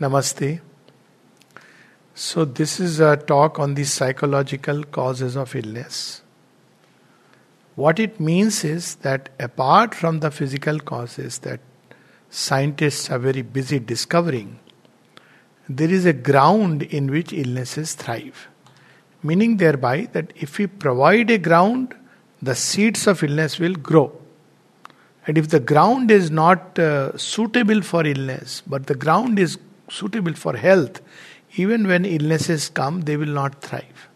Namaste. So, this is a talk on the psychological causes of illness. What it means is that apart from the physical causes that scientists are very busy discovering, there is a ground in which illnesses thrive. Meaning, thereby, that if we provide a ground, the seeds of illness will grow. And if the ground is not uh, suitable for illness, but the ground is suitable for health, even when illnesses come, they will not thrive.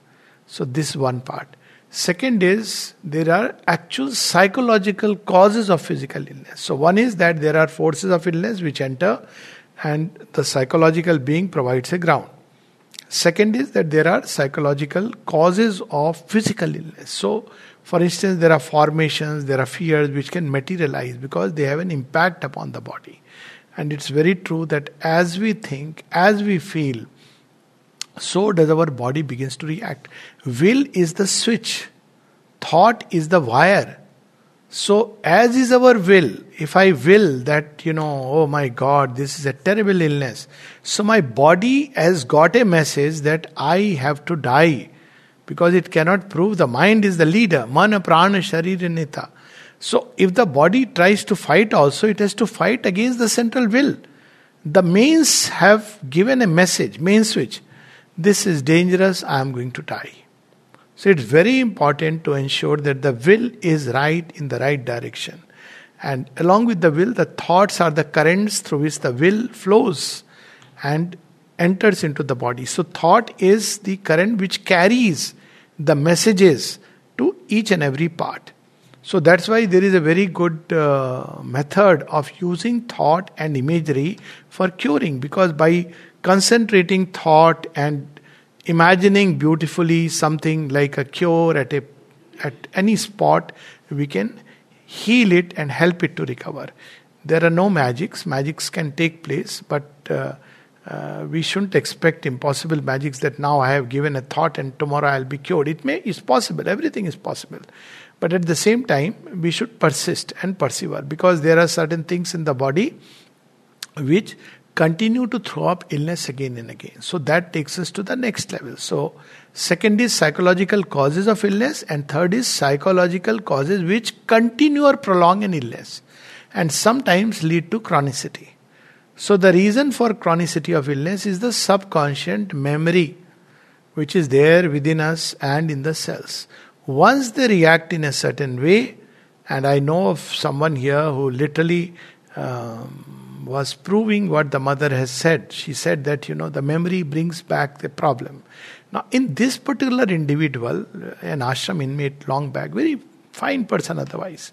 So, this one part. Second is there are actual psychological causes of physical illness. So, one is that there are forces of illness which enter, and the psychological being provides a ground. Second is that there are psychological causes of physical illness. So, for instance, there are formations, there are fears which can materialize because they have an impact upon the body. And it's very true that as we think, as we feel, so does our body begins to react. Will is the switch, thought is the wire. So, as is our will, if I will that, you know, oh my God, this is a terrible illness, so my body has got a message that I have to die because it cannot prove the mind is the leader. Mana prana sharirinita. So if the body tries to fight also, it has to fight against the central will. The mains have given a message, main switch. This is dangerous, I am going to die. So it's very important to ensure that the will is right in the right direction. And along with the will, the thoughts are the currents through which the will flows and enters into the body. So, thought is the current which carries the messages to each and every part. So, that's why there is a very good uh, method of using thought and imagery for curing because by concentrating thought and imagining beautifully something like a cure at a at any spot we can heal it and help it to recover there are no magics magics can take place but uh, uh, we shouldn't expect impossible magics that now I have given a thought and tomorrow I'll be cured. It may is possible, everything is possible. But at the same time, we should persist and persevere because there are certain things in the body which continue to throw up illness again and again. So that takes us to the next level. So, second is psychological causes of illness, and third is psychological causes which continue or prolong an illness and sometimes lead to chronicity. So, the reason for chronicity of illness is the subconscious memory which is there within us and in the cells. Once they react in a certain way, and I know of someone here who literally um, was proving what the mother has said. She said that, you know, the memory brings back the problem. Now, in this particular individual, an ashram inmate long back, very fine person otherwise.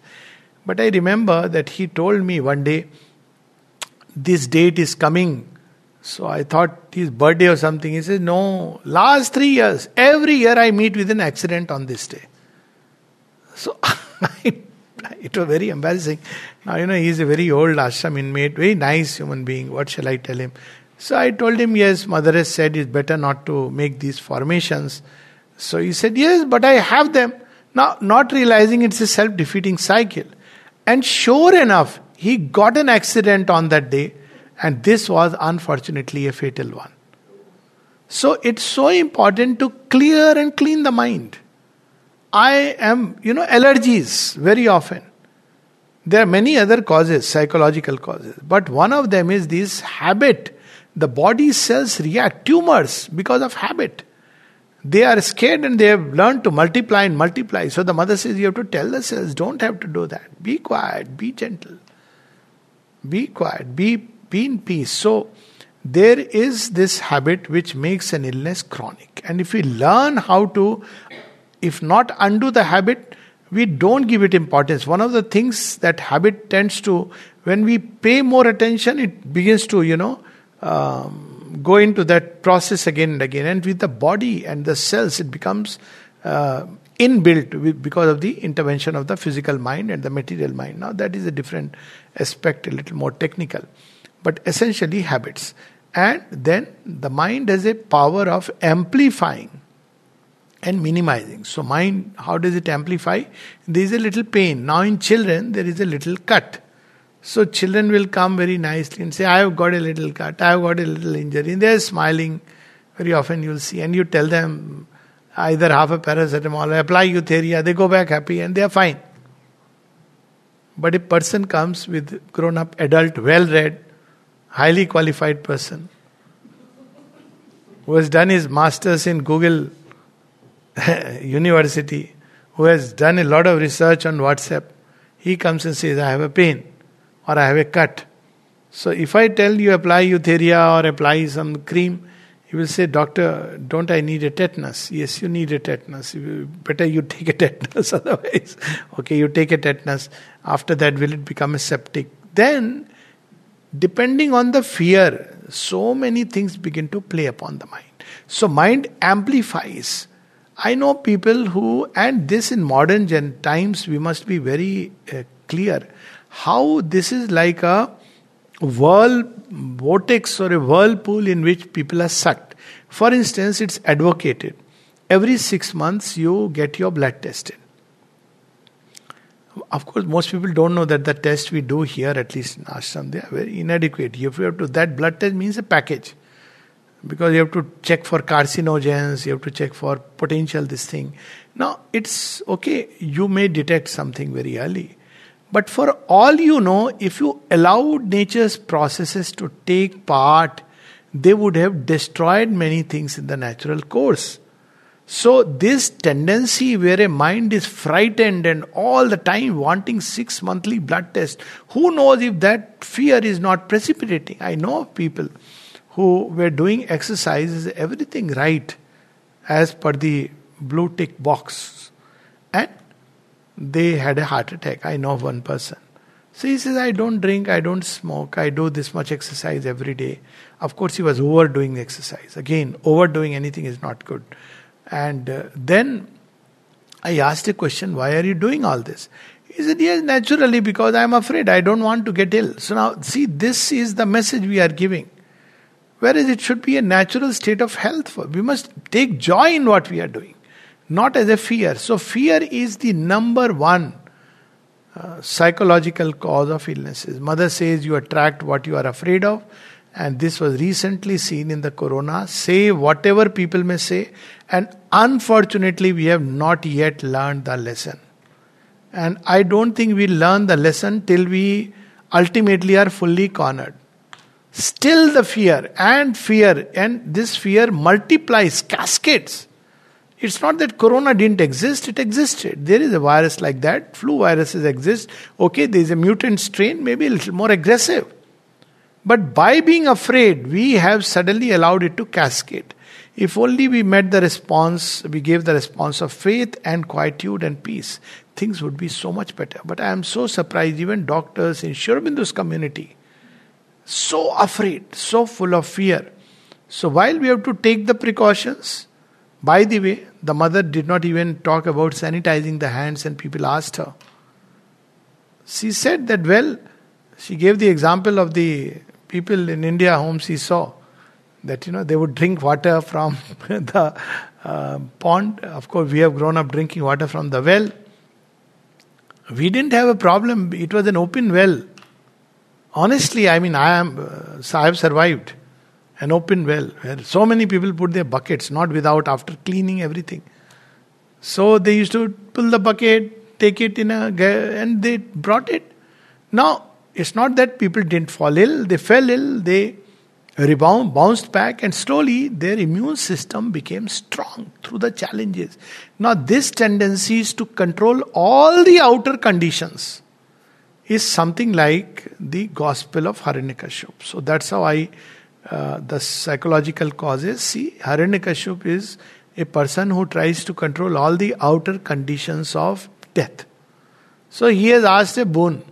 But I remember that he told me one day, this date is coming. So I thought his birthday or something. He says, No, last three years, every year I meet with an accident on this day. So it was very embarrassing. Now, you know, he's a very old ashram inmate, very nice human being. What shall I tell him? So I told him, Yes, mother has said it's better not to make these formations. So he said, Yes, but I have them. Now, not realizing it's a self defeating cycle. And sure enough, he got an accident on that day, and this was unfortunately a fatal one. So it's so important to clear and clean the mind. I am, you know, allergies very often. There are many other causes, psychological causes, but one of them is this habit. The body cells react, tumors, because of habit. They are scared and they have learned to multiply and multiply. So the mother says, You have to tell the cells, don't have to do that. Be quiet, be gentle. Be quiet, be, be in peace. So, there is this habit which makes an illness chronic. And if we learn how to, if not undo the habit, we don't give it importance. One of the things that habit tends to, when we pay more attention, it begins to, you know, um, go into that process again and again. And with the body and the cells, it becomes uh, inbuilt because of the intervention of the physical mind and the material mind. Now, that is a different aspect, a little more technical, but essentially habits. And then the mind has a power of amplifying and minimizing. So, mind, how does it amplify? There is a little pain. Now, in children, there is a little cut. So children will come very nicely and say, I have got a little cut, I have got a little injury. And they are smiling. Very often you'll see. And you tell them either half a paracetamol, apply eutheria, they go back happy and they are fine. But a person comes with grown up, adult, well read, highly qualified person who has done his masters in Google University, who has done a lot of research on WhatsApp, he comes and says, I have a pain or I have a cut. So if I tell you apply eutheria or apply some cream, he will say, Doctor, don't I need a tetanus? Yes, you need a tetanus. Better you take a tetanus, otherwise. Okay, you take a tetanus. After that, will it become a septic? Then, depending on the fear, so many things begin to play upon the mind. So, mind amplifies. I know people who, and this in modern gen times, we must be very uh, clear how this is like a whirl vortex or a whirlpool in which people are sucked. For instance, it's advocated every six months you get your blood tested. Of course, most people don't know that the test we do here, at least in ashram, they are very inadequate. If you have to, that blood test means a package because you have to check for carcinogens, you have to check for potential this thing. Now, it's okay, you may detect something very early. But for all you know, if you allowed nature's processes to take part, they would have destroyed many things in the natural course. So, this tendency where a mind is frightened and all the time wanting six monthly blood tests, who knows if that fear is not precipitating? I know of people who were doing exercises, everything right as per the blue tick box, and they had a heart attack. I know one person. So he says, I don't drink, I don't smoke, I do this much exercise every day. Of course, he was overdoing the exercise. Again, overdoing anything is not good. And uh, then I asked a question, why are you doing all this? He said, Yes, naturally, because I am afraid. I don't want to get ill. So now, see, this is the message we are giving. Whereas it should be a natural state of health. We must take joy in what we are doing, not as a fear. So fear is the number one uh, psychological cause of illnesses. Mother says you attract what you are afraid of, and this was recently seen in the corona. Say whatever people may say, and unfortunately, we have not yet learned the lesson. And I don't think we learn the lesson till we ultimately are fully cornered still the fear and fear, and this fear multiplies, cascades. It's not that corona didn't exist, it existed. There is a virus like that, flu viruses exist. Okay, there is a mutant strain, maybe a little more aggressive. But by being afraid, we have suddenly allowed it to cascade. If only we met the response, we gave the response of faith and quietude and peace, things would be so much better. But I am so surprised, even doctors in Sri community, so afraid, so full of fear. So while we have to take the precautions, by the way, the mother did not even talk about sanitizing the hands, and people asked her. She said that, well, she gave the example of the people in India whom she saw that you know they would drink water from the uh, pond. Of course, we have grown up drinking water from the well. We didn't have a problem. It was an open well. Honestly, I mean, I am, uh, I have survived an open well where so many people put their buckets, not without, after cleaning everything. So they used to pull the bucket, take it in a, and they brought it. Now, it's not that people didn't fall ill, they fell ill, they rebound, bounced back, and slowly their immune system became strong through the challenges. Now, this tendency is to control all the outer conditions is something like the Gospel of Hiranyakashipu. So that's how I, uh, the psychological causes see Hiranyakashipu is a person who tries to control all the outer conditions of death. So he has asked a boon.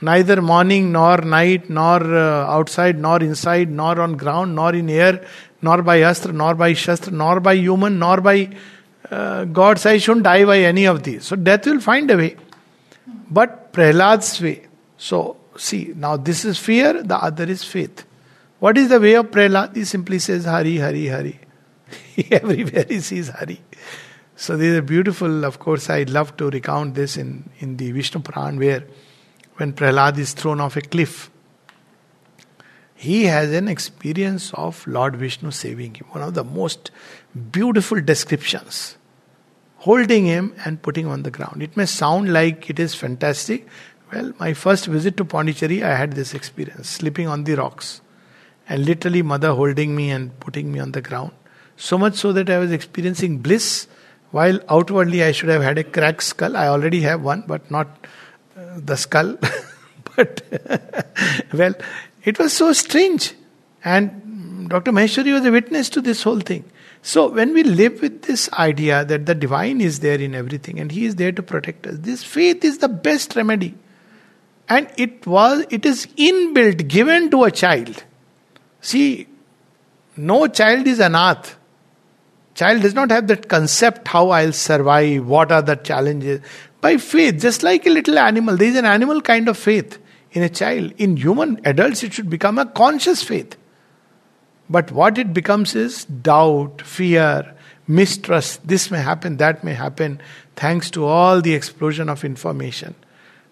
Neither morning nor night, nor uh, outside, nor inside, nor on ground, nor in air, nor by astra, nor by shastra, nor by human, nor by uh, gods. I shouldn't die by any of these. So death will find a way. But Prahlad's way. So, see, now this is fear, the other is faith. What is the way of Prahlad? He simply says, Hari, Hari, Hari. Everywhere he sees Hari. So, this is beautiful, of course, I love to recount this in, in the Vishnu Puran, where when Prahlad is thrown off a cliff, he has an experience of Lord Vishnu saving him. One of the most beautiful descriptions. Holding him and putting him on the ground. It may sound like it is fantastic. Well, my first visit to Pondicherry, I had this experience, sleeping on the rocks. And literally, mother holding me and putting me on the ground. So much so that I was experiencing bliss, while outwardly I should have had a cracked skull. I already have one, but not the skull. but, well, it was so strange. And Dr. Maheshwari was a witness to this whole thing. So, when we live with this idea that the divine is there in everything and He is there to protect us, this faith is the best remedy. And it was, it is inbuilt, given to a child. See, no child is anath. Child does not have that concept how I'll survive, what are the challenges. By faith, just like a little animal, there is an animal kind of faith in a child. In human adults, it should become a conscious faith. But what it becomes is doubt, fear, mistrust. This may happen, that may happen, thanks to all the explosion of information.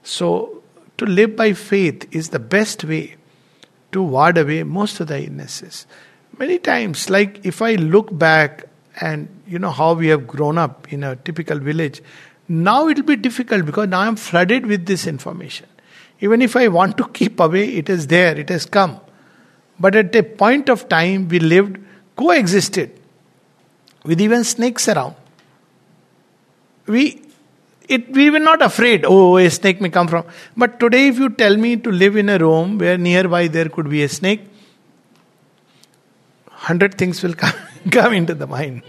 So, to live by faith is the best way to ward away most of the illnesses. Many times, like if I look back and you know how we have grown up in a typical village, now it will be difficult because now I'm flooded with this information. Even if I want to keep away, it is there, it has come. But at a point of time, we lived, coexisted with even snakes around. We, it, we were not afraid, oh, a snake may come from. But today, if you tell me to live in a room where nearby there could be a snake, hundred things will come, come into the mind.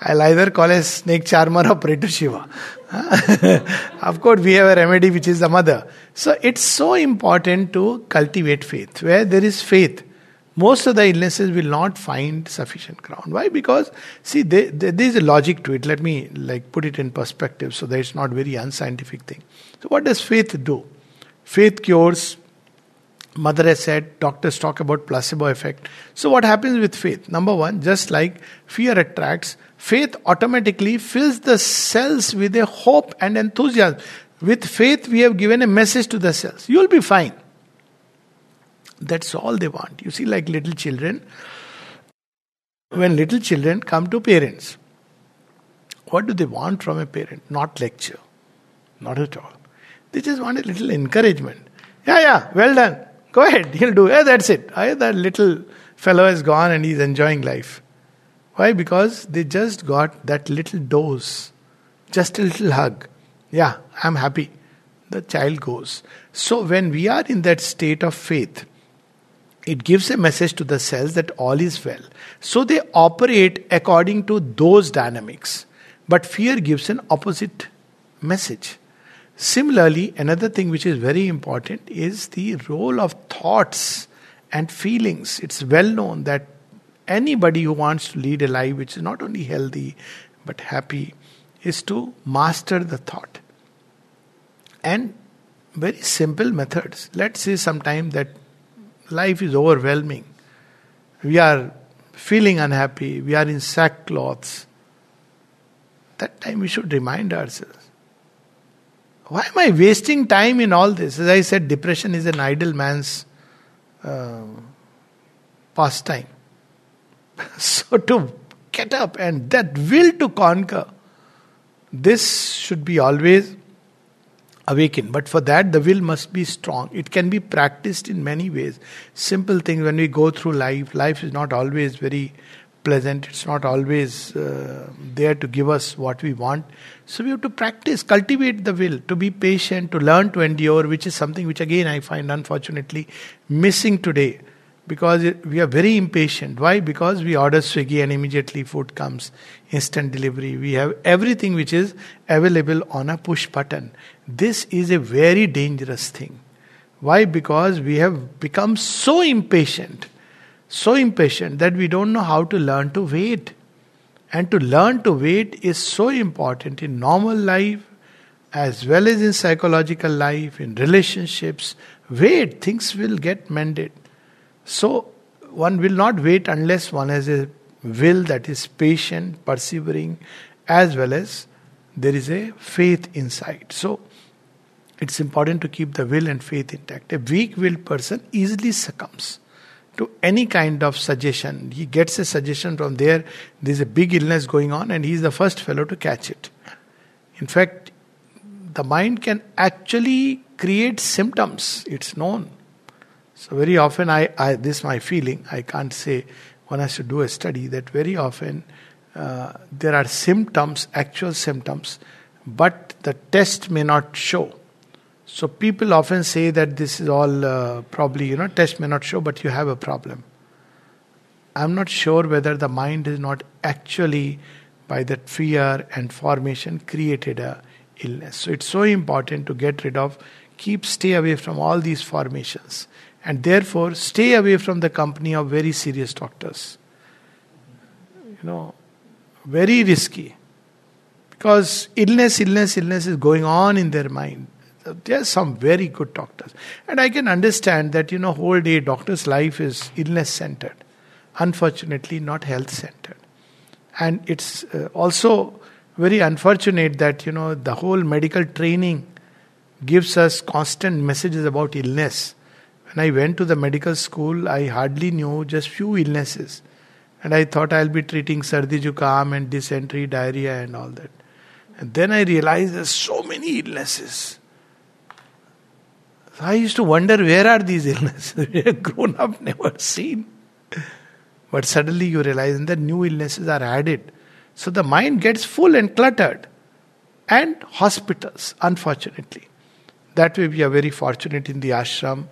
I'll either call a snake charmer or pray to Shiva. of course, we have a remedy which is the mother. So it's so important to cultivate faith. Where there is faith, most of the illnesses will not find sufficient ground. Why? Because see, there, there is a logic to it. Let me like put it in perspective so that it's not very unscientific thing. So what does faith do? Faith cures. Mother has said, doctors talk about placebo effect. So what happens with faith? Number one, just like fear attracts, faith automatically fills the cells with a hope and enthusiasm. With faith, we have given a message to the cells. You will be fine. That's all they want. You see, like little children, when little children come to parents, what do they want from a parent? Not lecture. Not at all. They just want a little encouragement. Yeah, yeah, well done. Go ahead, he'll do. Yeah, that's it. I, that little fellow has gone and he's enjoying life. Why? Because they just got that little dose, just a little hug. Yeah, I'm happy. The child goes. So, when we are in that state of faith, it gives a message to the cells that all is well. So, they operate according to those dynamics. But fear gives an opposite message. Similarly, another thing which is very important is the role of thoughts and feelings. It's well known that anybody who wants to lead a life which is not only healthy but happy is to master the thought. And very simple methods. Let's say sometime that life is overwhelming. We are feeling unhappy, we are in sackcloths. That time we should remind ourselves. Why am I wasting time in all this? As I said, depression is an idle man's uh, pastime. so to get up and that will to conquer, this should be always awakened. But for that, the will must be strong. It can be practiced in many ways. Simple things when we go through life, life is not always very pleasant, it's not always uh, there to give us what we want. So we have to practice, cultivate the will, to be patient, to learn to endure, which is something which again I find unfortunately missing today because we are very impatient. Why? Because we order Swiggy and immediately food comes, instant delivery. We have everything which is available on a push button. This is a very dangerous thing. Why? Because we have become so impatient, so impatient that we don't know how to learn to wait. And to learn to wait is so important in normal life as well as in psychological life, in relationships. Wait, things will get mended. So, one will not wait unless one has a will that is patient, persevering, as well as there is a faith inside. So, it's important to keep the will and faith intact. A weak willed person easily succumbs to any kind of suggestion. He gets a suggestion from there, there's a big illness going on, and he's the first fellow to catch it. In fact, the mind can actually create symptoms, it's known. So, very often, I, I this is my feeling, I can't say one has to do a study, that very often uh, there are symptoms, actual symptoms, but the test may not show. So people often say that this is all uh, probably, you know, test may not show, but you have a problem. I'm not sure whether the mind is not actually, by that fear and formation, created a illness. So it's so important to get rid of, keep, stay away from all these formations. And therefore, stay away from the company of very serious doctors. You know, very risky. Because illness, illness, illness is going on in their mind there are some very good doctors. And I can understand that, you know, whole day doctor's life is illness centered. Unfortunately, not health centered. And it's uh, also very unfortunate that, you know, the whole medical training gives us constant messages about illness. When I went to the medical school, I hardly knew just few illnesses. And I thought I'll be treating sardi jukam and dysentery, diarrhea and all that. And then I realized there's so many illnesses. So I used to wonder where are these illnesses? grown up, never seen. But suddenly you realize that new illnesses are added. So the mind gets full and cluttered. And hospitals, unfortunately. That way we are very fortunate in the ashram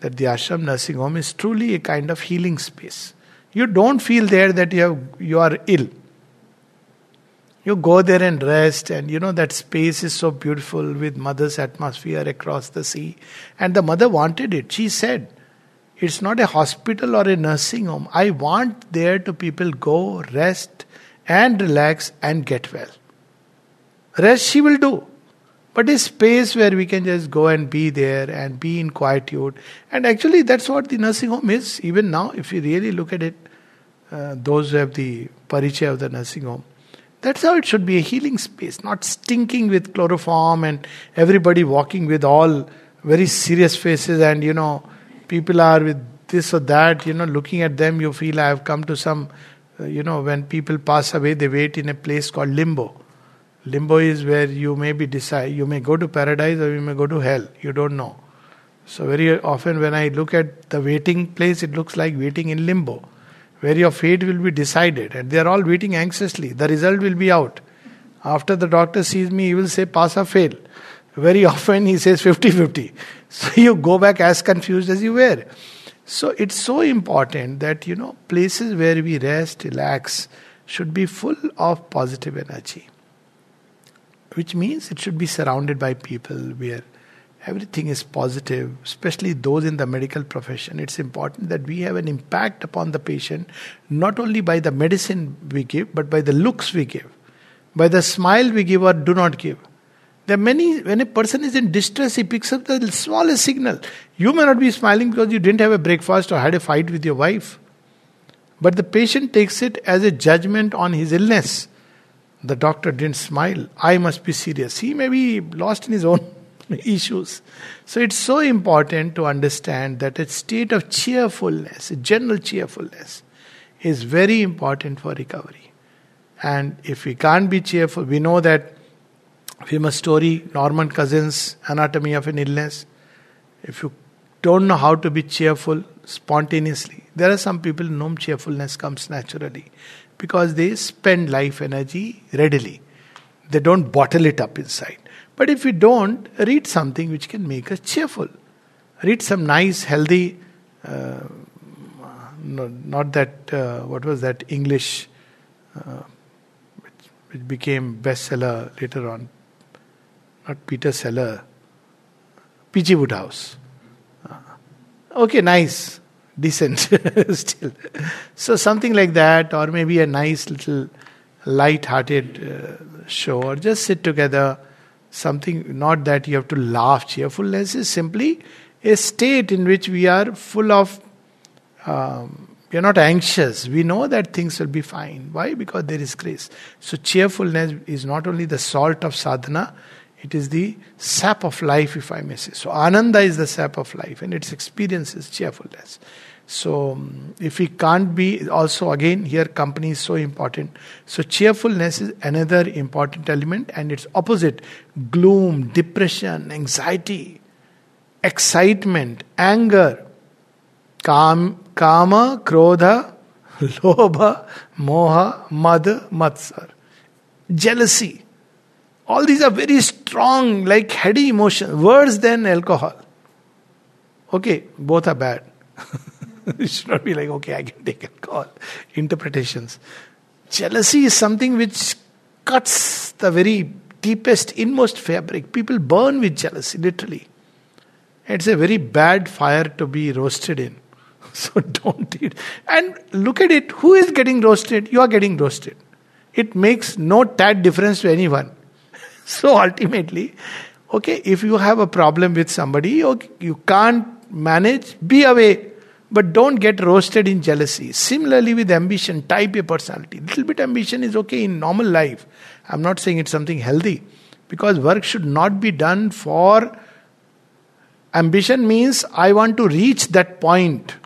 that the ashram nursing home is truly a kind of healing space. You don't feel there that you, have, you are ill. You go there and rest, and you know that space is so beautiful with mother's atmosphere across the sea. And the mother wanted it. She said, It's not a hospital or a nursing home. I want there to people go, rest, and relax and get well. Rest she will do. But a space where we can just go and be there and be in quietude. And actually, that's what the nursing home is. Even now, if you really look at it, uh, those who have the parichya of the nursing home, that's how it should be a healing space, not stinking with chloroform and everybody walking with all very serious faces and you know, people are with this or that, you know, looking at them, you feel I have come to some, uh, you know, when people pass away, they wait in a place called limbo. Limbo is where you may be decide, you may go to paradise or you may go to hell. You don't know. So very often when I look at the waiting place, it looks like waiting in limbo where your fate will be decided, and they are all waiting anxiously. The result will be out. After the doctor sees me, he will say, Pass or fail. Very often he says 50 50. So you go back as confused as you were. So it's so important that, you know, places where we rest, relax, should be full of positive energy. Which means it should be surrounded by people where everything is positive, especially those in the medical profession. It's important that we have an impact upon the patient, not only by the medicine we give, but by the looks we give, by the smile we give or do not give. There are many, when a person is in distress, he picks up the smallest signal. You may not be smiling because you didn't have a breakfast or had a fight with your wife. But the patient takes it as a judgment on his illness. The doctor didn't smile. I must be serious. He may be lost in his own issues. So it's so important to understand that a state of cheerfulness, general cheerfulness, is very important for recovery. And if we can't be cheerful, we know that famous story, Norman Cousins' Anatomy of an Illness. If you don't know how to be cheerful spontaneously, there are some people whom cheerfulness comes naturally because they spend life energy readily. They don't bottle it up inside. But if we don't, read something which can make us cheerful. Read some nice, healthy, uh, no, not that, uh, what was that English, uh, which, which, became bestseller later on. Not Peter Sellers, P.G. Wodehouse. Uh, okay, nice, decent still. So something like that, or maybe a nice little light-hearted uh, show, or just sit together something, not that you have to laugh. Cheerfulness is simply a state in which we are full of, um, we are not anxious. We know that things will be fine. Why? Because there is grace. So, cheerfulness is not only the salt of sadhana, It is the sap of life, if I may say. So, Ananda is the sap of life, and its experience is cheerfulness. So, um, if we can't be, also again, here company is so important. So, cheerfulness is another important element, and its opposite gloom, depression, anxiety, excitement, anger, kam, kama, krodha, lobha, moha, mad, matsar, jealousy. All these are very strong, like heady emotions, worse than alcohol. Okay, both are bad. it should not be like, okay, I can take a call. Interpretations. Jealousy is something which cuts the very deepest, inmost fabric. People burn with jealousy, literally. It's a very bad fire to be roasted in. So don't eat. And look at it. Who is getting roasted? You are getting roasted. It makes no tad difference to anyone. So ultimately, okay, if you have a problem with somebody, okay, you can't manage, be away. But don't get roasted in jealousy. Similarly, with ambition, type a personality. Little bit ambition is okay in normal life. I'm not saying it's something healthy because work should not be done for ambition means I want to reach that point.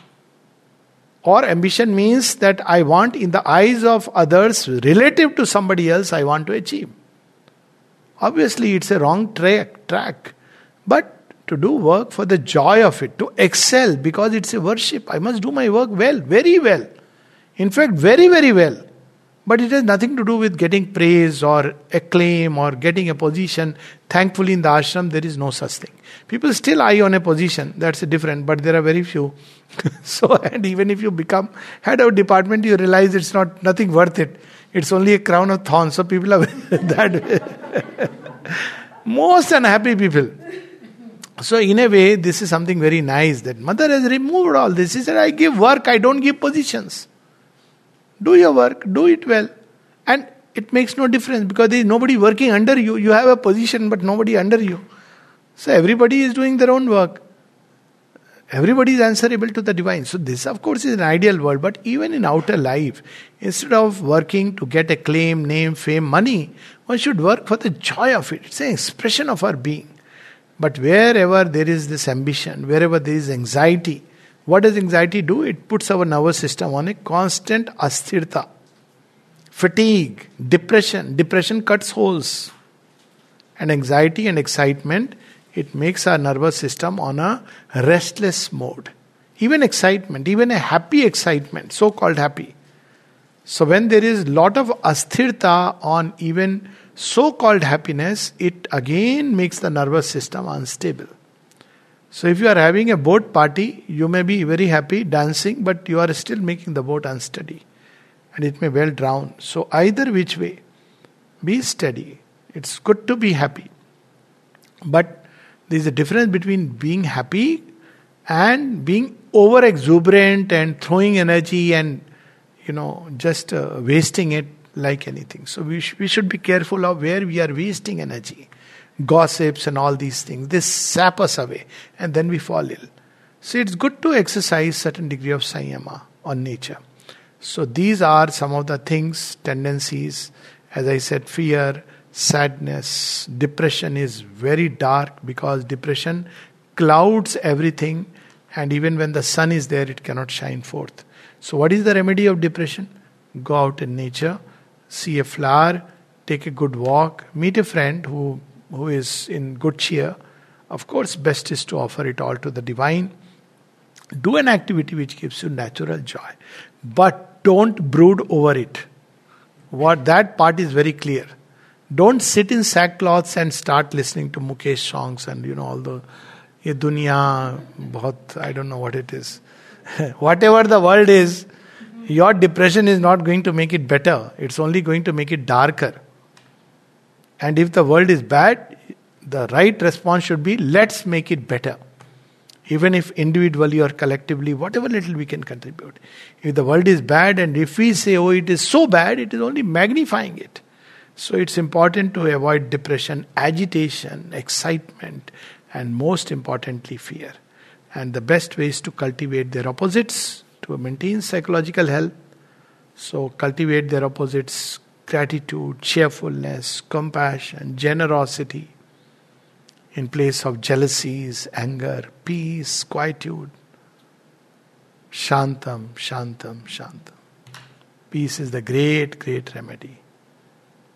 Or ambition means that I want, in the eyes of others, relative to somebody else, I want to achieve. Obviously, it's a wrong track. track. But to do work for the joy of it, to excel because it's a worship. I must do my work well, very well. In fact, very, very well. But it has nothing to do with getting praise or acclaim or getting a position. Thankfully, in the ashram, there is no such thing. People still eye on a position, that's different, but there are very few. so, and even if you become head of department, you realize it's not nothing worth it. It's only a crown of thorns. So people are that. Most unhappy people. So, in a way, this is something very nice that mother has removed all this. She said, I give work, I don't give positions. Do your work, do it well. And it makes no difference because there is nobody working under you. You have a position, but nobody under you. So, everybody is doing their own work. Everybody is answerable to the divine. So, this, of course, is an ideal world, but even in outer life, instead of working to get a claim, name, fame, money, one should work for the joy of it. It's an expression of our being. But wherever there is this ambition, wherever there is anxiety, what does anxiety do? It puts our nervous system on a constant asthirta, fatigue, depression. Depression cuts holes. And anxiety and excitement, it makes our nervous system on a restless mode. Even excitement, even a happy excitement, so called happy. So when there is lot of asthirta on even so called happiness, it again makes the nervous system unstable. So, if you are having a boat party, you may be very happy dancing, but you are still making the boat unsteady and it may well drown. So, either which way, be steady. It's good to be happy. But there is a difference between being happy and being over exuberant and throwing energy and you know just uh, wasting it like anything. So we, sh- we should be careful of where we are wasting energy. Gossips and all these things. They sap us away and then we fall ill. So it's good to exercise certain degree of sayama on nature. So these are some of the things, tendencies, as I said, fear, sadness, depression is very dark because depression clouds everything and even when the sun is there it cannot shine forth. So what is the remedy of depression? Go out in nature, see a flower, take a good walk, meet a friend who, who is in good cheer. Of course, best is to offer it all to the divine. Do an activity which gives you natural joy, but don't brood over it. What that part is very clear. Don't sit in sackcloths and start listening to Mukesh songs and you know all the ye dunya bahut I don't know what it is. Whatever the world is, your depression is not going to make it better, it's only going to make it darker. And if the world is bad, the right response should be let's make it better. Even if individually or collectively, whatever little we can contribute. If the world is bad and if we say, oh, it is so bad, it is only magnifying it. So it's important to avoid depression, agitation, excitement, and most importantly, fear. And the best way is to cultivate their opposites to maintain psychological health. So, cultivate their opposites gratitude, cheerfulness, compassion, generosity. in place of jealousies, anger, peace, quietude. Shantam, Shantam, Shantam. Peace is the great, great remedy.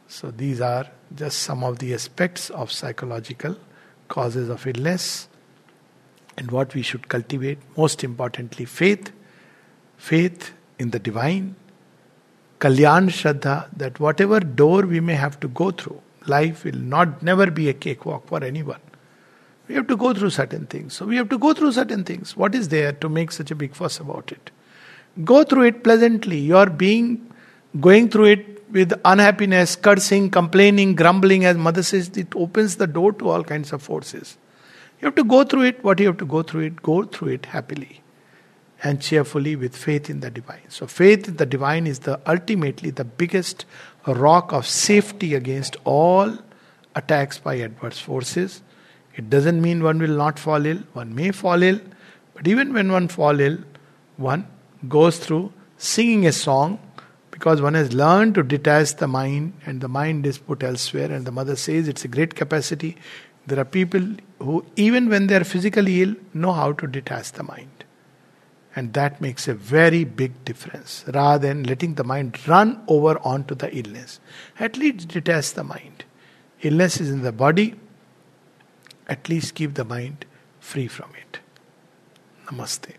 So, these are just some of the aspects of psychological causes of illness and what we should cultivate. Most importantly, faith. Faith in the divine. Kalyan Shraddha, that whatever door we may have to go through, life will not never be a cakewalk for anyone. We have to go through certain things. So we have to go through certain things. What is there to make such a big fuss about it? Go through it pleasantly. You are being going through it with unhappiness, cursing, complaining, grumbling, as mother says, it opens the door to all kinds of forces. You have to go through it. What you have to go through it, go through it happily and cheerfully with faith in the divine. So, faith in the divine is the ultimately the biggest rock of safety against all attacks by adverse forces. It doesn't mean one will not fall ill, one may fall ill, but even when one fall ill, one goes through singing a song because one has learned to detach the mind and the mind is put elsewhere. And the mother says it's a great capacity. There are people who even when they are physically ill know how to detach the mind and that makes a very big difference rather than letting the mind run over onto the illness. At least detach the mind. Illness is in the body, at least keep the mind free from it. Namaste.